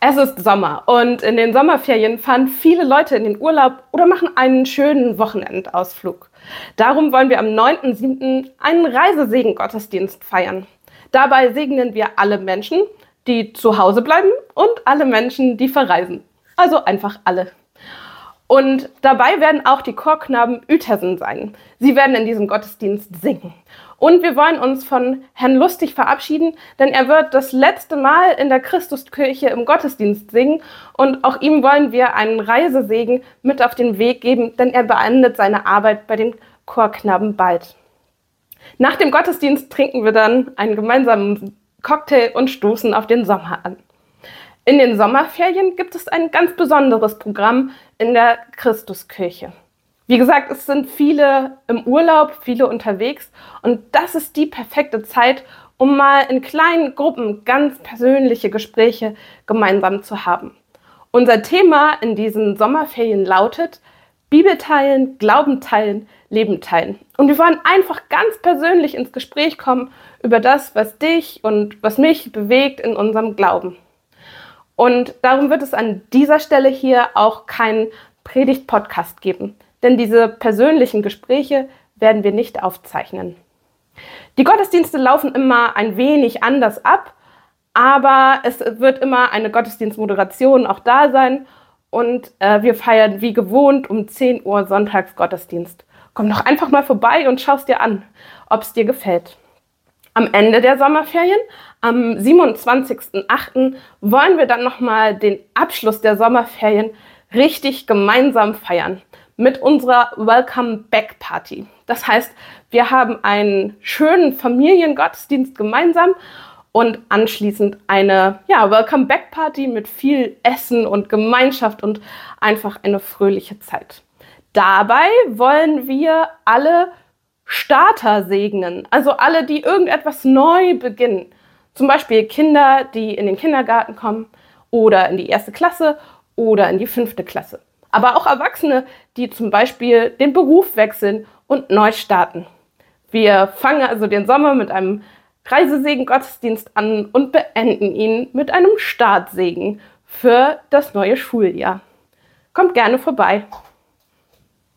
Es ist Sommer und in den Sommerferien fahren viele Leute in den Urlaub oder machen einen schönen Wochenendausflug. Darum wollen wir am 9.7. einen Reisesegen-Gottesdienst feiern. Dabei segnen wir alle Menschen, die zu Hause bleiben und alle Menschen, die verreisen. Also einfach alle. Und dabei werden auch die Chorknaben Uetersen sein. Sie werden in diesem Gottesdienst singen. Und wir wollen uns von Herrn Lustig verabschieden, denn er wird das letzte Mal in der Christuskirche im Gottesdienst singen. Und auch ihm wollen wir einen Reisesegen mit auf den Weg geben, denn er beendet seine Arbeit bei den Chorknaben bald. Nach dem Gottesdienst trinken wir dann einen gemeinsamen Cocktail und stoßen auf den Sommer an. In den Sommerferien gibt es ein ganz besonderes Programm in der Christuskirche. Wie gesagt, es sind viele im Urlaub, viele unterwegs und das ist die perfekte Zeit, um mal in kleinen Gruppen ganz persönliche Gespräche gemeinsam zu haben. Unser Thema in diesen Sommerferien lautet Bibel teilen, Glauben teilen, Leben teilen. Und wir wollen einfach ganz persönlich ins Gespräch kommen über das, was dich und was mich bewegt in unserem Glauben. Und darum wird es an dieser Stelle hier auch keinen Predigt-Podcast geben, denn diese persönlichen Gespräche werden wir nicht aufzeichnen. Die Gottesdienste laufen immer ein wenig anders ab, aber es wird immer eine Gottesdienstmoderation auch da sein und äh, wir feiern wie gewohnt um 10 Uhr Sonntagsgottesdienst. Komm doch einfach mal vorbei und schau es dir an, ob es dir gefällt. Am Ende der Sommerferien, am 27.08., wollen wir dann nochmal den Abschluss der Sommerferien richtig gemeinsam feiern mit unserer Welcome Back Party. Das heißt, wir haben einen schönen Familiengottesdienst gemeinsam und anschließend eine ja, Welcome Back Party mit viel Essen und Gemeinschaft und einfach eine fröhliche Zeit. Dabei wollen wir alle Starter segnen, also alle, die irgendetwas neu beginnen. Zum Beispiel Kinder, die in den Kindergarten kommen oder in die erste Klasse oder in die fünfte Klasse. Aber auch Erwachsene, die zum Beispiel den Beruf wechseln und neu starten. Wir fangen also den Sommer mit einem Reisesegen-Gottesdienst an und beenden ihn mit einem Startsegen für das neue Schuljahr. Kommt gerne vorbei.